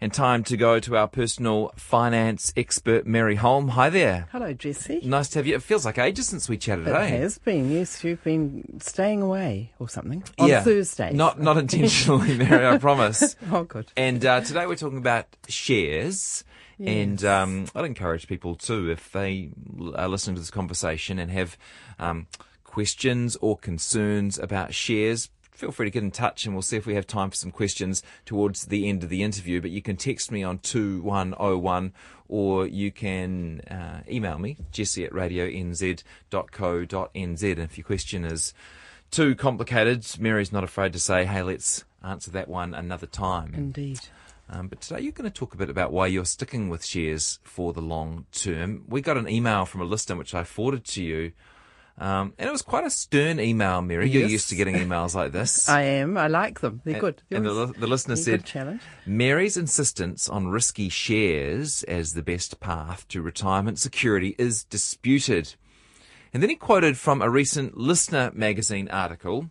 And time to go to our personal finance expert, Mary Holm. Hi there. Hello, Jesse. Nice to have you. It feels like ages since we chatted, It eh? has been, yes. You've been staying away or something on yeah. Thursdays. Not not intentionally, Mary, I promise. Oh, good. And uh, today we're talking about shares. And um, I'd encourage people too, if they are listening to this conversation and have um, questions or concerns about shares, feel free to get in touch and we'll see if we have time for some questions towards the end of the interview. But you can text me on 2101 or you can uh, email me, jesse at radionz.co.nz. And if your question is too complicated, Mary's not afraid to say, hey, let's answer that one another time. Indeed. Um, but today you're going to talk a bit about why you're sticking with shares for the long term. We got an email from a listener which I forwarded to you. Um, and it was quite a stern email, Mary. You're used to getting emails like this. I am. I like them. They're good. They're and the, the listener said, challenge. Mary's insistence on risky shares as the best path to retirement security is disputed. And then he quoted from a recent Listener magazine article,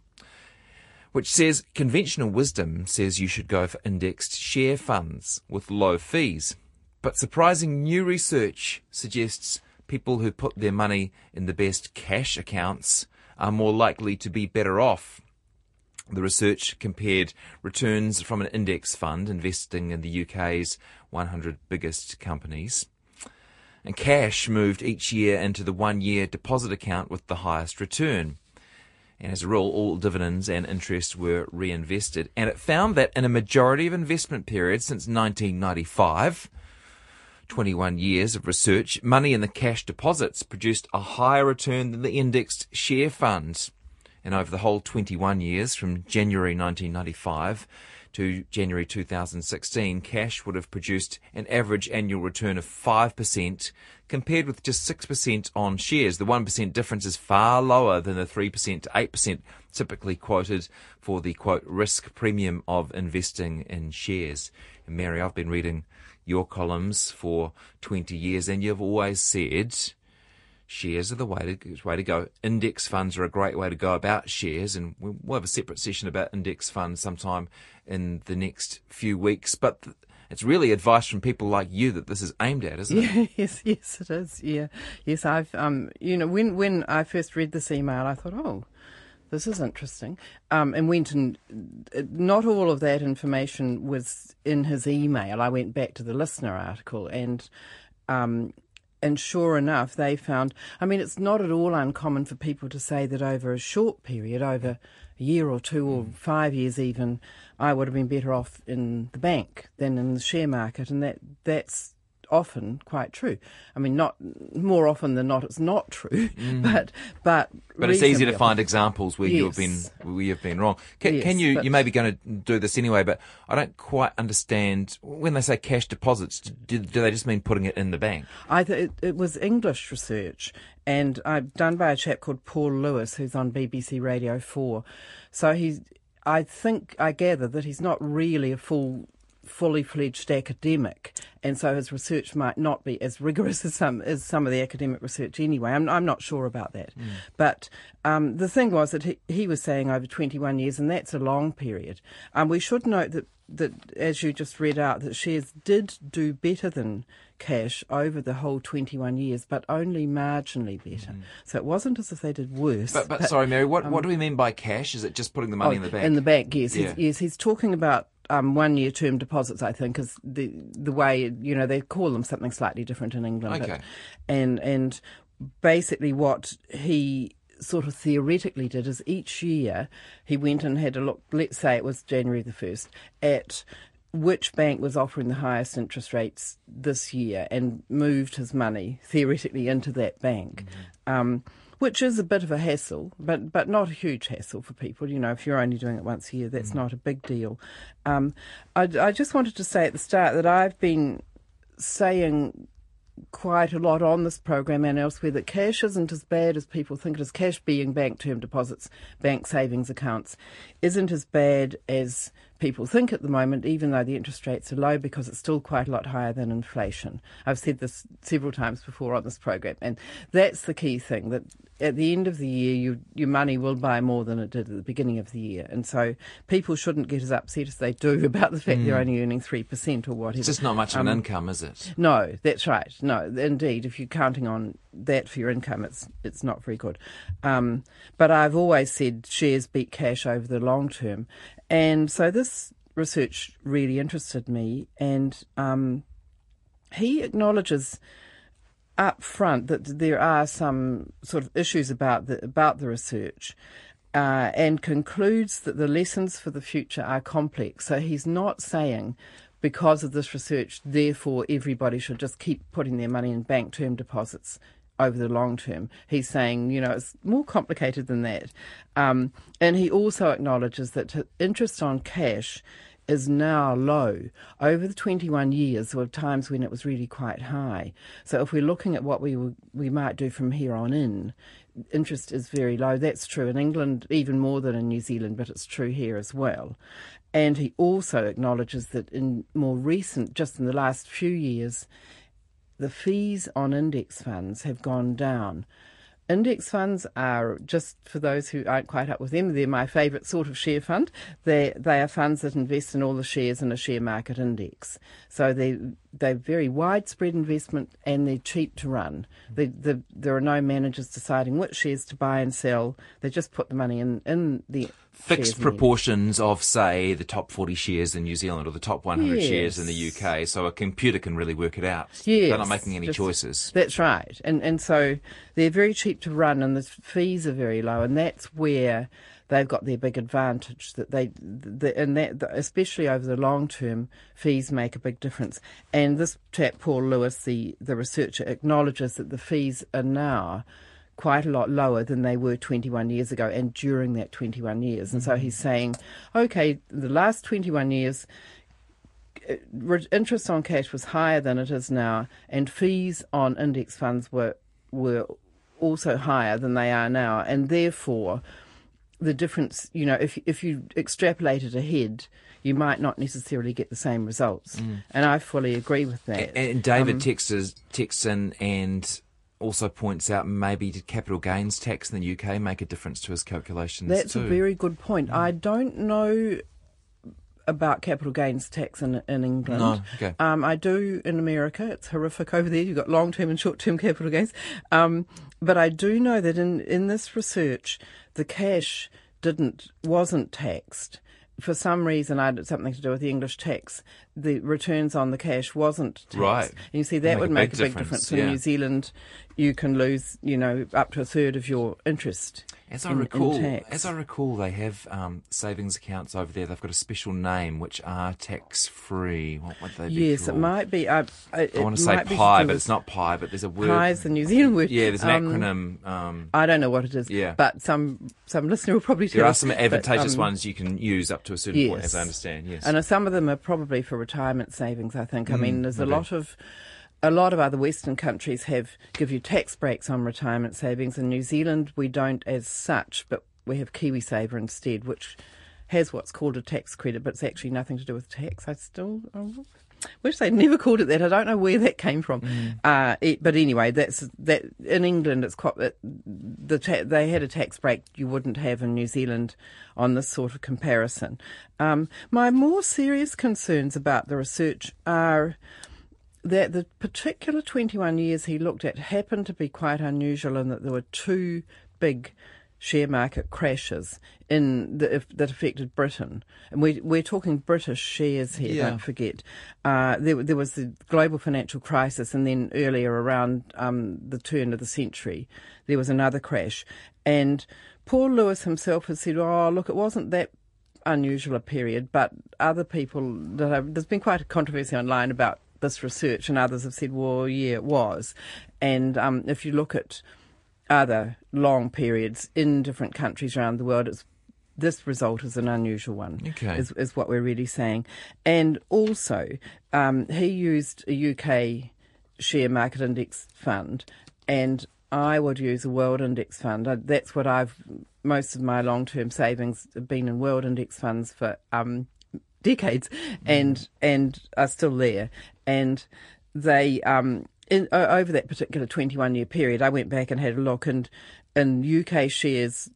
which says conventional wisdom says you should go for indexed share funds with low fees. But surprising new research suggests people who put their money in the best cash accounts are more likely to be better off. The research compared returns from an index fund investing in the UK's 100 biggest companies. And cash moved each year into the one year deposit account with the highest return. And as a rule, all dividends and interest were reinvested. And it found that in a majority of investment periods since 1995, 21 years of research, money in the cash deposits produced a higher return than the indexed share funds. And over the whole 21 years, from January 1995 to January 2016, cash would have produced an average annual return of 5%, compared with just 6% on shares. The 1% difference is far lower than the 3% to 8% typically quoted for the quote risk premium of investing in shares. And Mary, I've been reading your columns for 20 years, and you've always said shares are the way to, way to go. Index funds are a great way to go about shares, and we'll have a separate session about index funds sometime in the next few weeks. But th- it's really advice from people like you that this is aimed at, isn't it? yes, yes, it is. Yeah, yes. I've, um, you know, when when I first read this email, I thought, oh, this is interesting, um, and went and uh, not all of that information was in his email. I went back to the listener article and. Um, and sure enough, they found. I mean, it's not at all uncommon for people to say that over a short period, over a year or two or five years even, I would have been better off in the bank than in the share market, and that that's often quite true. I mean, not more often than not, it's not true, but but But it's easy to find examples where you've been where you've been wrong. Can, Yes, can you? You may be going to do this anyway, but I don't quite understand when they say cash deposits. Do, do they just mean putting it in the bank? I th- it, it was English research, and uh, done by a chap called Paul Lewis, who's on BBC Radio Four. So he's, I think, I gather that he's not really a full, fully fledged academic, and so his research might not be as rigorous as some as some of the academic research anyway. I'm I'm not sure about that, but um, the thing was that he, he was saying over 21 years, and that's a long period. Um, we should note that that as you just read out, that shares did do better than cash over the whole 21 years, but only marginally better. So it wasn't as if they did worse. But, but sorry, Mary, what, what do we mean by cash? Is it just putting the money in the bank? Um, Oh, In the bank, yes. Yeah. He's, yes, he's talking about um, one-year term deposits. I think is the the way you know they call them something slightly different in England. but- Okay. and and basically what he sort of theoretically did is each year he went and had a look. Let's say it was January the first at which bank was offering the highest interest rates this year and moved his money theoretically into that bank. Um, which is a bit of a hassle, but but not a huge hassle for people. You know, if you're only doing it once a year, that's not a big deal. Um, I, I just wanted to say at the start that I've been saying quite a lot on this program and elsewhere that cash isn't as bad as people think it is. Cash being bank term deposits, bank savings accounts, isn't as bad as people think at the moment, even though the interest rates are low, because it's still quite a lot higher than inflation. I've said this several times before on this program, and that's the key thing that at the end of the year, you, your money will buy more than it did at the beginning of the year. And so people shouldn't get as upset as they do about the fact mm. they're only earning 3% or whatever. It's just not much of an um, income, is it? No, that's right. No, indeed. If you're counting on that for your income, it's, it's not very good. Um, but I've always said shares beat cash over the long term. And so this research really interested me, and um, he acknowledges up front that there are some sort of issues about the about the research. Uh, and concludes that the lessons for the future are complex. So he's not saying because of this research, therefore everybody should just keep putting their money in bank term deposits over the long term. He's saying, you know, it's more complicated than that. Um, and he also acknowledges that interest on cash is now low. Over the 21 years, there were times when it was really quite high. So if we're looking at what we we might do from here on in, interest is very low. That's true in England even more than in New Zealand, but it's true here as well. And he also acknowledges that in more recent, just in the last few years, the fees on index funds have gone down. Index funds are just for those who aren't quite up with them. They're my favourite sort of share fund. They they are funds that invest in all the shares in a share market index. So they they're very widespread investment and they're cheap to run. They, the, there are no managers deciding which shares to buy and sell. They just put the money in in the fixed proportions of, say, the top 40 shares in New Zealand or the top 100 yes. shares in the UK. So a computer can really work it out. Yes. They're not making any choices. That's right. And, and so they're very cheap to run and the fees are very low. And that's where they've got their big advantage that they, the, and that especially over the long term, fees make a big difference. And this chap, Paul Lewis, the, the researcher, acknowledges that the fees are now quite a lot lower than they were 21 years ago and during that 21 years. And mm-hmm. so he's saying, okay, the last 21 years, uh, interest on cash was higher than it is now, and fees on index funds were were also higher than they are now, and therefore the difference, you know, if if you extrapolate it ahead, you might not necessarily get the same results. Mm. And I fully agree with that. And, and David um, texts, texts in and also points out maybe did capital gains tax in the UK make a difference to his calculations? That's too? a very good point. Mm. I don't know about capital gains tax in in England. No, okay. Um, I do in America. It's horrific over there. You've got long term and short term capital gains. Um, but I do know that in, in this research, the cash didn't wasn't taxed for some reason, I had something to do with the English tax. The returns on the cash wasn't taxed. Right. And you see, that would make a big difference. In New Zealand, you can lose, you know, up to a third of your interest. As I in, recall, in as I recall, they have um, savings accounts over there. They've got a special name which are tax free. What would they be? Yes, called? it might be. Uh, I want to say pie, but it's not pie. But there's a word. Pie is the New Zealand word. Yeah, there's an um, acronym. Um, I don't know what it is. Yeah. but some some listener will probably tell. There are some advantageous but, um, ones you can use up to a certain yes. point, as I understand. Yes, and some of them are probably for retirement savings. I think. I mm, mean, there's maybe. a lot of a lot of other Western countries have give you tax breaks on retirement savings. In New Zealand, we don't as such, but we have KiwiSaver instead, which has what's called a tax credit, but it's actually nothing to do with tax. I still oh, wish they'd never called it that. I don't know where that came from. Mm. Uh, it, but anyway, that's that. In England, it's quite it, the ta- they had a tax break you wouldn't have in New Zealand on this sort of comparison. Um, my more serious concerns about the research are that the particular 21 years he looked at happened to be quite unusual in that there were two big share market crashes in the, that affected Britain, and we, we're talking British shares here. Yeah. Don't forget. Uh, there, there was the global financial crisis, and then earlier around um, the turn of the century, there was another crash. And Paul Lewis himself has said, "Oh, look, it wasn't that." unusual a period, but other people that have, there's been quite a controversy online about this research, and others have said, well, yeah, it was. And um, if you look at other long periods in different countries around the world. It's this result is an unusual one, okay. is, is what we're really saying. And also, um, he used a UK share market index fund, and I would use a world index fund. That's what I've, most of my long term savings have been in world index funds for um, decades, and and are still there, and they um in, over that particular 21 year period, I went back and had a look, and and UK shares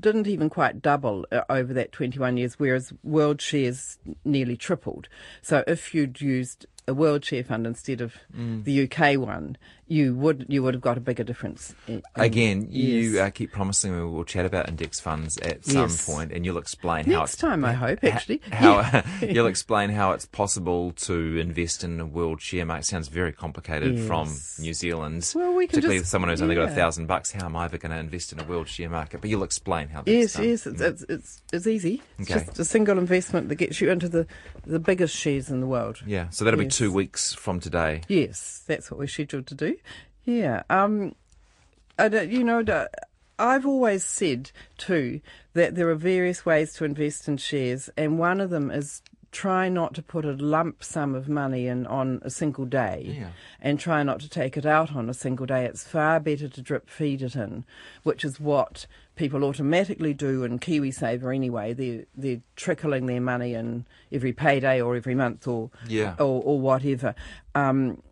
didn't even quite double uh, over that 21 years, whereas world shares nearly tripled. So if you'd used a world share fund instead of mm. the UK one, you would you would have got a bigger difference. In, Again, you yes. uh, keep promising we will chat about index funds at some yes. point, and you'll explain Next how next time. I hope actually how yeah. you'll explain how it's possible to invest in a world share market. Sounds very complicated yes. from New Zealand. Well, we can particularly just, someone who's yeah. only got a thousand bucks. How am I ever going to invest in a world share market? But you'll explain how. Yes, done. yes, it's, it's, it's it's easy. It's okay. just a single investment that gets you into the the biggest shares in the world. Yeah, so that'll be two weeks from today. Yes, that's what we're scheduled to do. Yeah. Um, you know, I've always said too that there are various ways to invest in shares, and one of them is try not to put a lump sum of money in on a single day yeah. and try not to take it out on a single day. It's far better to drip feed it in, which is what people automatically do in KiwiSaver anyway. They're, they're trickling their money in every payday or every month or, yeah. or, or whatever. Um,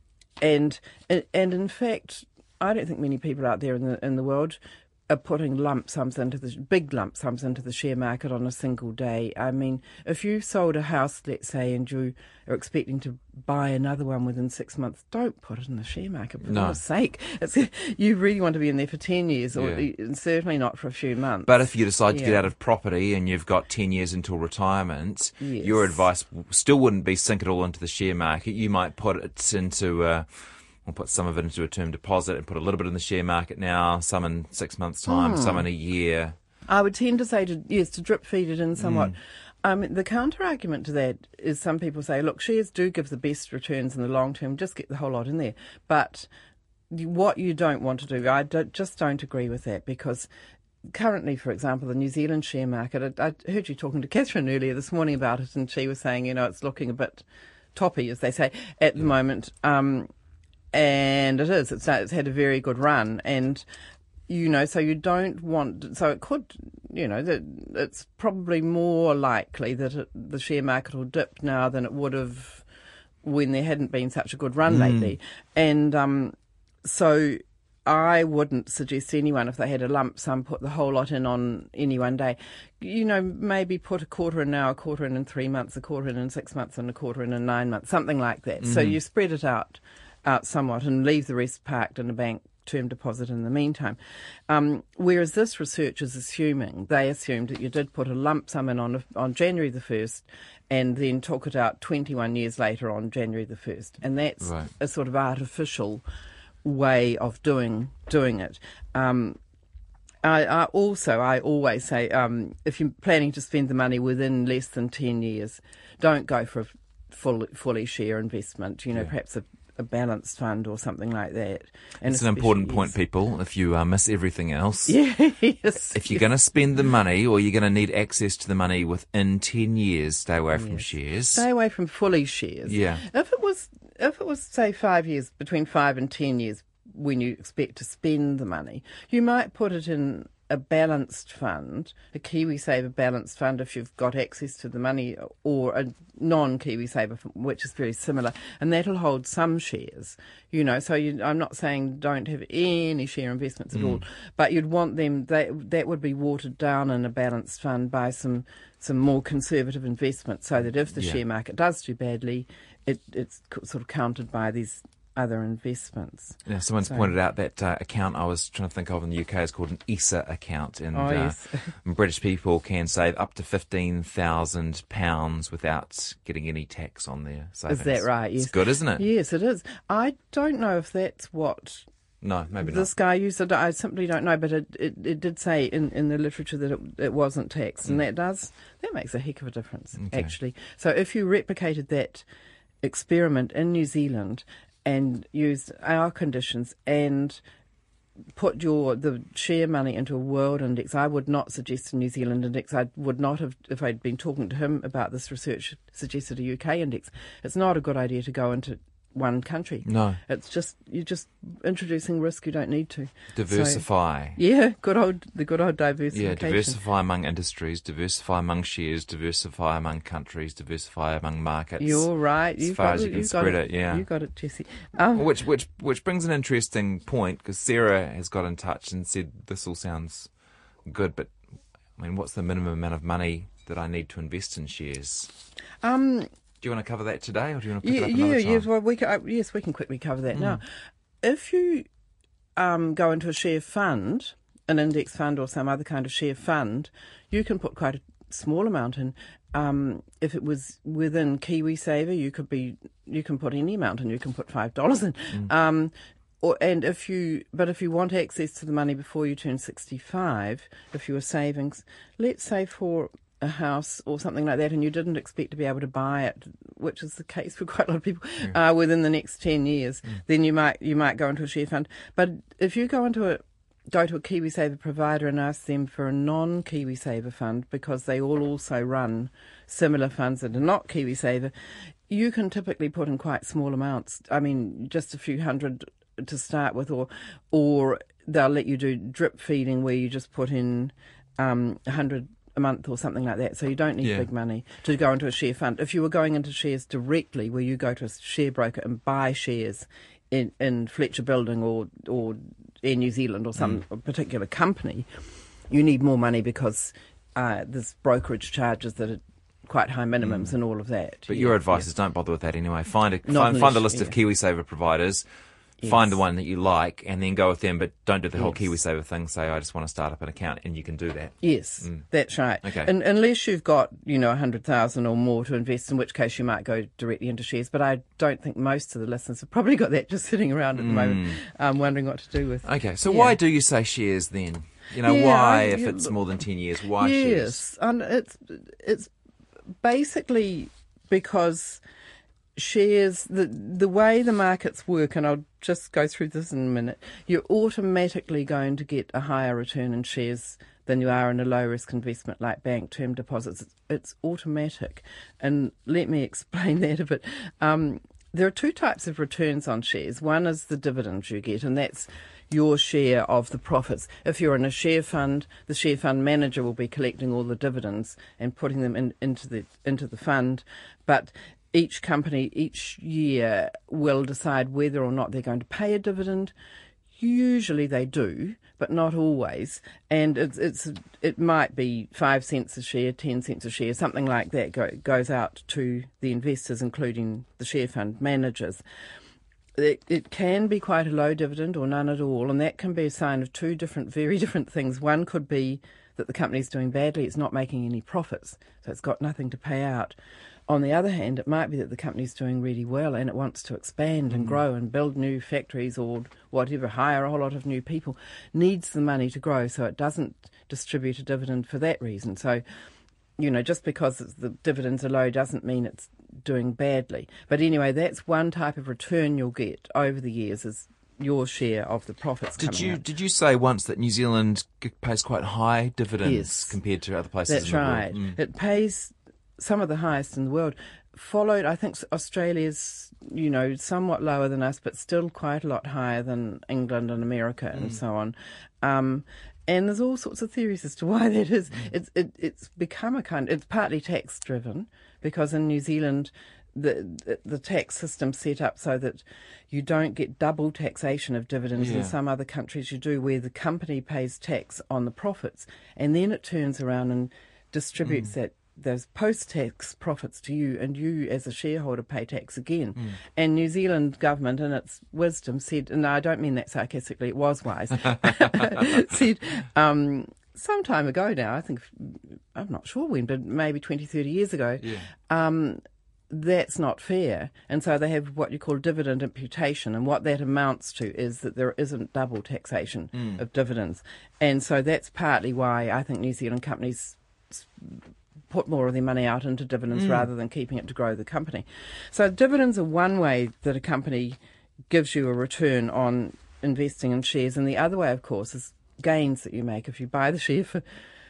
and and in fact, I don't think many people out there in the in the world are putting lump sums into the big lump sums into the share market on a single day. I mean, if you sold a house, let's say, and you are expecting to buy another one within six months, don't put it in the share market for no. sake. It's, you really want to be in there for ten years, or yeah. certainly not for a few months. But if you decide yeah. to get out of property and you've got ten years until retirement, yes. your advice still wouldn't be sink it all into the share market. You might put it into. Uh, We'll put some of it into a term deposit and put a little bit in the share market now, some in six months' time, mm. some in a year. I would tend to say to yes to drip feed it in somewhat. Mm. Um, the counter argument to that is some people say, look, shares do give the best returns in the long term. Just get the whole lot in there. But what you don't want to do, I don't, just don't agree with that because currently, for example, the New Zealand share market, I, I, heard you talking to Catherine earlier this morning about it, and she was saying, you know, it's looking a bit toppy, as they say, at the moment. Um, and it is. It's, it's had a very good run, and you know, so you don't want. So it could, you know, that it's probably more likely that it, the share market will dip now than it would have when there hadn't been such a good run mm. lately, and um, so. I wouldn't suggest anyone if they had a lump sum put the whole lot in on any one day. You know, maybe put a quarter in now, a quarter in in three months, a quarter in in six months, and a quarter in in nine months, something like that. Mm. So you spread it out out somewhat and leave the rest parked in a bank term deposit in the meantime. Um, whereas this research is assuming, they assumed that you did put a lump sum in on, on January the 1st and then took it out 21 years later on January the 1st. And that's right. a sort of artificial way of doing doing it. Um, I, I, also, I always say, um, if you're planning to spend the money within less than 10 years, don't go for a full, fully share investment. You know, yeah. perhaps a a balanced fund or something like that. And it's an important point, people. If you uh, miss everything else, yes, if you're yes. going to spend the money or you're going to need access to the money within ten years, stay away from shares. Stay away from fully shares. Yeah. If it was, if it was say five years, between five and ten years, when you expect to spend the money, you might put it in a balanced fund, a KiwiSaver balanced fund if you've got access to the money, or a non KiwiSaver, which is very similar, and that'll hold some shares. You know, so you, I'm not saying don't have any share investments at mm. all, but you'd want them. They, that would be watered down in a balanced fund by some some more conservative investments, so that if the yeah. share market does do badly, it, it's sort of countered by these other investments. Yeah, someone's so. pointed out that uh, account I was trying to think of in the UK is called an ESSA account, and oh, yes. uh, British people can save up to fifteen thousand pounds without getting any tax on their savings. Is that right? Yes, it's good, isn't it? Yes, it is. I don't know if that's what. No, maybe this not. guy used it. I simply don't know, but it, it, it did say in, in the literature that it, it wasn't taxed, mm. and that does that makes a heck of a difference okay. actually. So if you replicated that experiment in New Zealand and use our conditions and put your the share money into a world index. I would not suggest a New Zealand index. I would not have if I'd been talking to him about this research suggested a UK index. It's not a good idea to go into one country. No. It's just you're just introducing risk you don't need to. Diversify. So, yeah, good old the good old diversification. Yeah, diversify among industries, diversify among shares, diversify among countries, diversify among markets. You're right. As You've far got as it, you can you've got spread it. it, yeah. You got it, Jesse. Um, Which which which brings an interesting point because Sarah has got in touch and said this all sounds good, but I mean, what's the minimum amount of money that I need to invest in shares? um, Do you want to cover that today, or do you want to pick yeah, it up yeah, another time? yes. Well, we can, uh, yes, we can quickly cover that now. If you um, go into a share fund, an index fund or some other kind of share fund, you can put quite a small amount in. Um, if it was within KiwiSaver, you could be you can put any amount in. You can put five dollars in. Um, or, and if you, but if you want access to the money before you turn 65, if you were savings, let's say for a house or something like that, and you didn't expect to be able to buy it, which is the case for quite a lot of people, uh, within the next 10 years, then you might, you might go into a share fund. But if you go into a, go to a KiwiSaver provider and ask them for a non KiwiSaver fund because they all also run similar funds that are not KiwiSaver, you can typically put in quite small amounts. I mean, just a few hundred to start with, or or they'll let you do drip feeding where you just put in um, a hundred a month or something like that. So you don't need Yeah. big money to go into a share fund. If you were going into shares directly, where you go to a share broker and buy shares in, in Fletcher Building or or Air New Zealand or some Mm. particular company, you need more money because uh, there's brokerage charges that are quite high minimums and all of that. Mm. But Yeah, your advice yeah. is don't bother with that anyway. Find a find, find a list of. KiwiSaver providers. Find the one that you like, and then go with them. But don't do the whole Yes. KiwiSaver thing. Say, I just want to start up an account, and you can do that. Yes, that's right. Okay. And, unless you've got, you know, a hundred thousand or more to invest, in which case you might go directly into shares. But I don't think most of the listeners have probably got that just sitting around at the moment, um, wondering what to do with. Okay, so Yeah. why do you say shares then? You know, Yeah, why if it's more than ten years? Why shares? yes, and it's it's basically because shares the the way the markets work and I'll just go through this in a minute you're automatically going to get a higher return in shares than you are in a low risk investment like bank term deposits it's, it's automatic and let me explain that a bit um, there are two types of returns on shares one is the dividends you get and that's your share of the profits. If you're in a share fund, the share fund manager will be collecting all the dividends and putting them in, into the into the fund. But each company each year will decide whether or not they're going to pay a dividend. Usually they do, but not always. And it's, it's it might be five cents a share, ten cents a share, something like that go, goes out to the investors, including the share fund managers it, it can be quite a low dividend or none at all, and that can be a sign of two different, very different things. One could be that the company's doing badly, it's not making any profits, so it's got nothing to pay out. On the other hand, it might be that the company's doing really well and it wants to expand and grow and build new factories or whatever, hire a whole lot of new people, needs the money to grow, so it doesn't distribute a dividend for that reason. So, you know, just because the dividends are low doesn't mean it's doing badly. But anyway, that's one type of return you'll get over the years is your share of the profits. Did you out. did you say once that New Zealand pays quite high dividends Yes. compared to other places? That's in the world? right. Mm. It pays some of the highest in the world. Followed, I think Australia's, you know, somewhat lower than us, but still quite a lot higher than England and America and mm. so on. Um, and there's all sorts of theories as to why that is. Mm. It's it, it's become a kind. It's partly tax driven because in New Zealand. The, the tax system set up so that you don't get double taxation of dividends Yeah. in some other countries you do where the company pays tax on the profits and then it turns around and distributes mm. that those post-tax profits to you and you as a shareholder pay tax again and new zealand government in its wisdom said and i don't mean that sarcastically it was wise said um, some time ago now i think i'm not sure when but maybe 20 30 years ago Yeah. um, that's not fair. And so they have what you call dividend imputation. And what that amounts to is that there isn't double taxation of dividends. And so that's partly why I think New Zealand companies put more of their money out into dividends rather than keeping it to grow the company. So dividends are one way that a company gives you a return on investing in shares. And the other way, of course, is gains that you make. If you buy the share for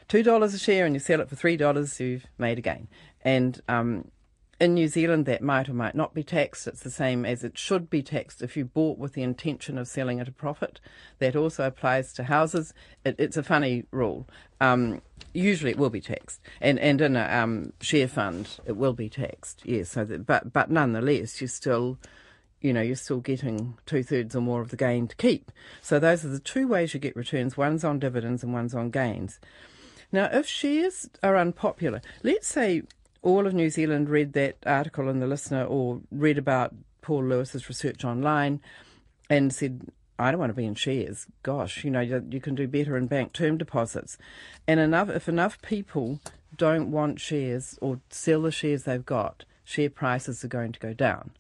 $2 a share and you sell it for $3, you've made a gain. And um, in New Zealand, that might or might not be taxed. It's the same as it should be taxed if you bought with the intention of selling at a profit. That also applies to houses. It, it's a funny rule. Um, usually, it will be taxed, and and in a um, share fund, it will be taxed. Yes, so that, but but nonetheless, you still. You know, you're still getting two thirds or more of the gain to keep. So, those are the two ways you get returns one's on dividends and one's on gains. Now, if shares are unpopular, let's say all of New Zealand read that article in the Listener or read about Paul Lewis's research online and said, I don't want to be in shares. Gosh, you know, you can do better in bank term deposits. And enough, if enough people don't want shares or sell the shares they've got, share prices are going to go down.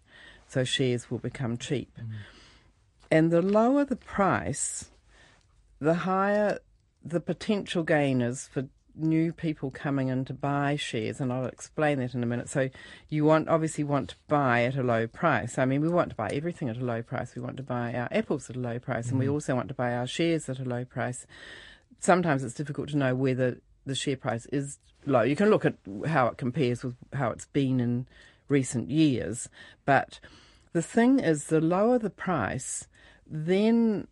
So shares will become cheap. Mm. And the lower the price, the higher the potential gain is for new people coming in to buy shares, and I'll explain that in a minute. So you want obviously want to buy at a low price. I mean, we want to buy everything at a low price. We want to buy our apples at a low price, mm. and we mm. also want to buy our shares at a low price. Sometimes it's difficult to know whether the share price is low. You can look at how it compares with how it's been in recent years, but the thing is, the lower the price, then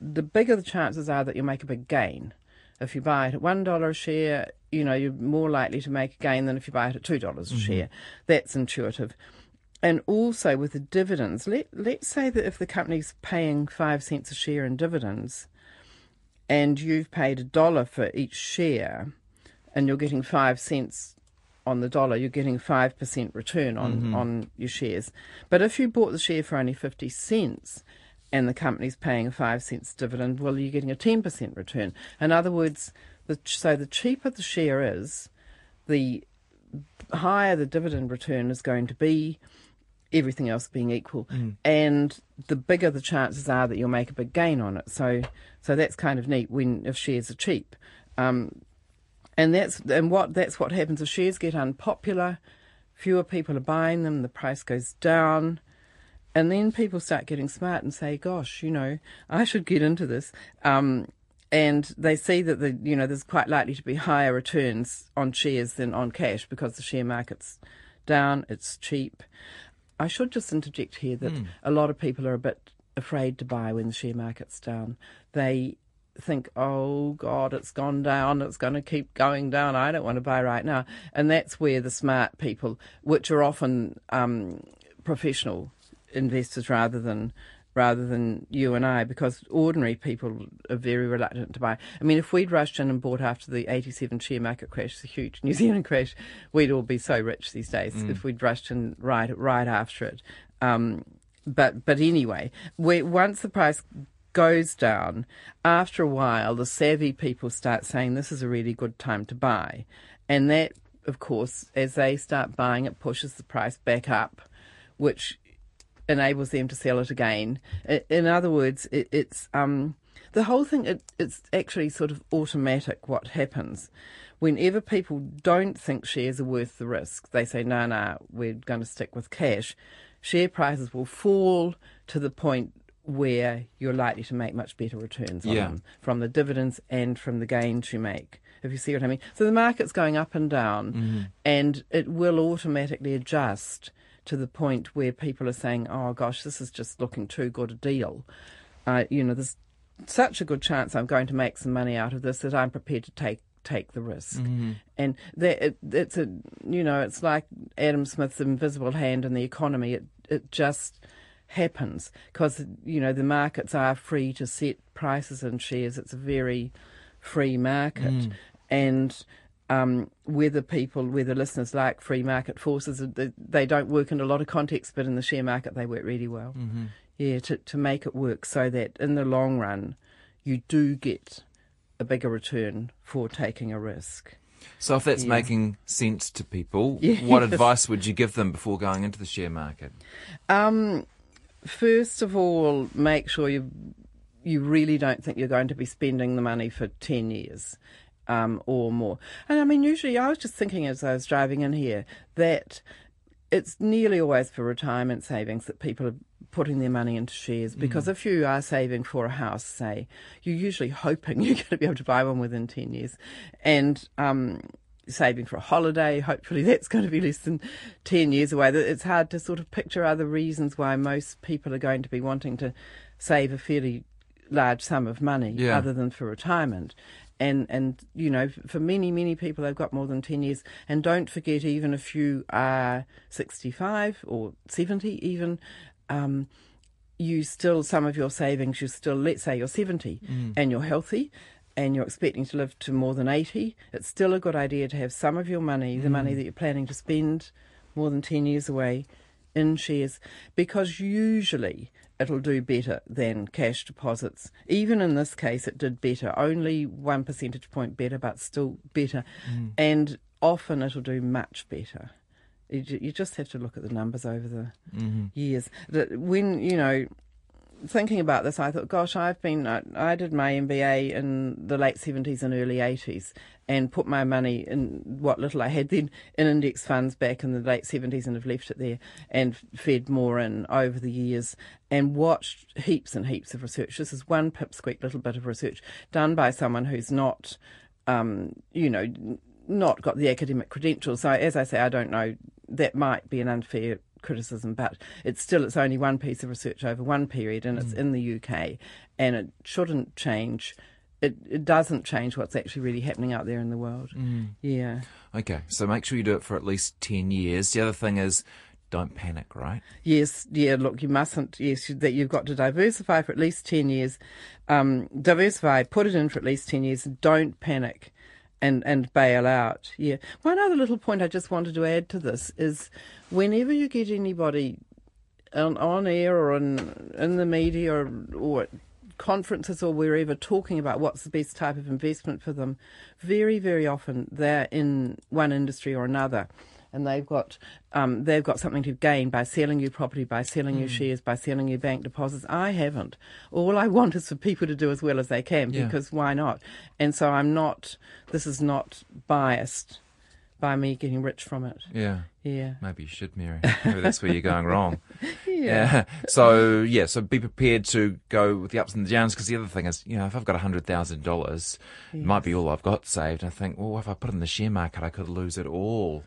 the bigger the chances are that you'll make a big gain. If you buy it at one dollar a share, you know you're more likely to make a gain than if you buy it at two dollars mm-hmm. a share. That's intuitive. And also with the dividends, let let's say that if the company's paying five cents a share in dividends, and you've paid a dollar for each share, and you're getting five cents on the dollar, you're getting five percent return on mm-hmm. on your shares. But if you bought the share for only fifty cents, and the company's paying a five cents dividend, well, you're getting a 10% return. In other words, the, so the cheaper the share is, the higher the dividend return is going to be, everything else being equal, mm. and the bigger the chances are that you'll make a big gain on it. So, so that's kind of neat when if shares are cheap, um, and that's and what that's what happens if shares get unpopular, fewer people are buying them, the price goes down. And then people start getting smart and say, gosh, you know, I should get into this. Um, and they see that the you know there's quite likely to be higher returns on shares than on cash because the share market's down, it's cheap. I should just interject here that mm. a lot of people are a bit afraid to buy when the share market's down. They think, oh God, it's gone down, it's going to keep going down, I don't want to buy right now. And that's where the smart people, which are often um, professional investors rather than rather than you and I, because ordinary people are very reluctant to buy. I mean, if we'd rushed in and bought after the 87 share market crash, the huge New Zealand crash, we'd all be so rich these days mm. if we'd rushed in right, right after it. Um, but, but anyway, we, once the price goes down, after a while, the savvy people start saying this is a really good time to buy. And that, of course, as they start buying, it pushes the price back up, which enables them to sell it again. In other words, it, it's um, the whole thing. It, it's actually sort of automatic. What happens whenever people don't think shares are worth the risk? They say, "No, no, we're going to stick with cash." Share prices will fall to the point where you're likely to make much better returns on yeah. them from the dividends and from the gains you make. If you see what I mean. So the market's going up and down, mm-hmm. and it will automatically adjust to the point where people are saying, "Oh gosh, this is just looking too good a deal." Uh, you know, there's such a good chance I'm going to make some money out of this that I'm prepared to take take the risk. Mm-hmm. And that it, it's a you know, it's like Adam Smith's invisible hand in the economy. It it just happens because you know the markets are free to set prices and shares. It's a very free market, mm. and um, whether people, whether listeners like free market forces, they don't work in a lot of contexts, but in the share market they work really well. Mm-hmm. Yeah, to, to make it work so that in the long run you do get a bigger return for taking a risk. So, if that's yeah. making sense to people, yes. what advice would you give them before going into the share market? Um, first of all, make sure you you really don't think you're going to be spending the money for ten years um, or more. And I mean, usually I was just thinking as I was driving in here that it's nearly always for retirement savings that people are putting their money into shares mm. because mm. if you are saving for a house, say, you're usually hoping you're going to be able to buy one within 10 years. And um, saving for a holiday. Hopefully, that's going to be less than 10 years away. It's hard to sort of picture other reasons why most people are going to be wanting to save a fairly large sum of money Yeah. other than for retirement. And, and you know, for many, many people, they've got more than 10 years. And don't forget, even if you are 65 or 70, even, um, you still, some of your savings, you still, let's say you're 70 mm. and you're healthy and you're expecting to live to more than 80, it's still a good idea to have some of your money, the money mm. that you're planning to spend more than 10 years away, in shares. Because usually it'll do better than cash deposits. Even in this case, it did better, only one percentage point better, but still better. Mm. And often it'll do much better. You, you just have to look at the numbers over the mm-hmm. years. That When, you know, thinking about this, I thought, gosh, I've been, I, I did my MBA in the late 70s and early 80s and put my money in what little I had then in index funds back in the late 70s and have left it there and fed more in over the years and watched heaps and heaps of research. This is one pipsqueak little bit of research done by someone who's not, um, you know, not got the academic credentials. So as I say, I don't know. That might be an unfair criticism, but it's still it's only one piece of research over one period, and it's in the UK, and it shouldn't change. It it doesn't change what's actually really happening out there in the world. Yeah. Okay, so make sure you do it for at least 10 years. The other thing is don't panic, right? Yes, yeah, look, you mustn't, yes, you- that you've got to diversify for at least 10 years. Um, diversify, put it in for at least 10 years, don't panic and, and bail out. Yeah. One other little point I just wanted to add to this is whenever you get anybody on, on air or in, in the media or, or at conferences or wherever talking about what's the best type of investment for them, very, very often they're in one industry or another. And they've got um, they've got something to gain by selling you property, by selling you shares, by selling you bank deposits. I haven't. All I want is for people to do as well as they can Yeah. because why not? And so I'm not. This is not biased by me getting rich from it. Yeah. Yeah. Maybe you should, Mary. Maybe that's where you're going wrong. Yeah. So yeah, so be prepared to go with the ups and the downs because the other thing is, you know, if I've got hundred thousand dollars, it might be all I've got saved. I think, well, if I put it in the share market, I could lose it all.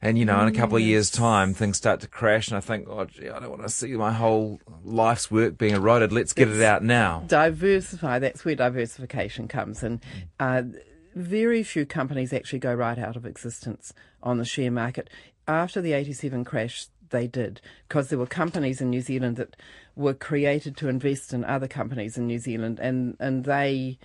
And you know, in a couple of years' time, things start to crash, and I think, oh, gee, I don't want to see my whole life's work being eroded. Let's get it out now. diversify. That's where diversification comes in. Uh, very few companies actually go right out of existence on the share market. After the 87 crash, they did, because there were companies in New Zealand that were created to invest in other companies in New Zealand, and, and they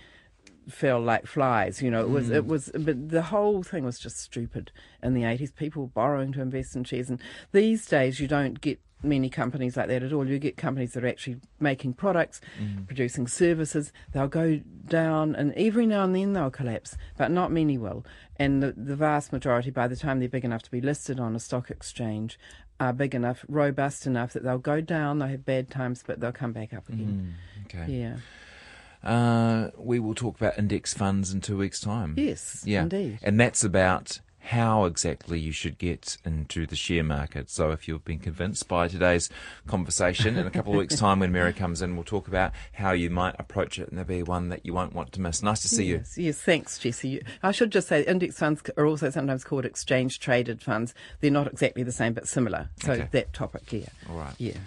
fell like flies. You know, it was it mm. was, but the whole thing was just stupid in the eighties. People were borrowing to invest in shares, and these days you don't get many companies like that at all. You get companies that are actually making products, mm. producing services. They'll go down, and every now and then they'll collapse, but not many will. And the, the vast majority, by the time they're big enough to be listed on a stock exchange, are big enough, robust enough that they'll go down. They'll have bad times, but they'll come back up again. Mm, okay. Yeah. Uh, we will talk about index funds in two weeks' time. Yes. Yeah. Indeed. And that's about how exactly you should get into the share market. So if you've been convinced by today's conversation, in a couple of weeks' time when Mary comes in, we'll talk about how you might approach it and there'll be one that you won't want to miss. Nice to see you. Yes, yes, thanks, Jesse. I should just say index funds are also sometimes called exchange traded funds. They're not exactly the same, but similar. So Okay. that topic, yeah. All right. Yeah.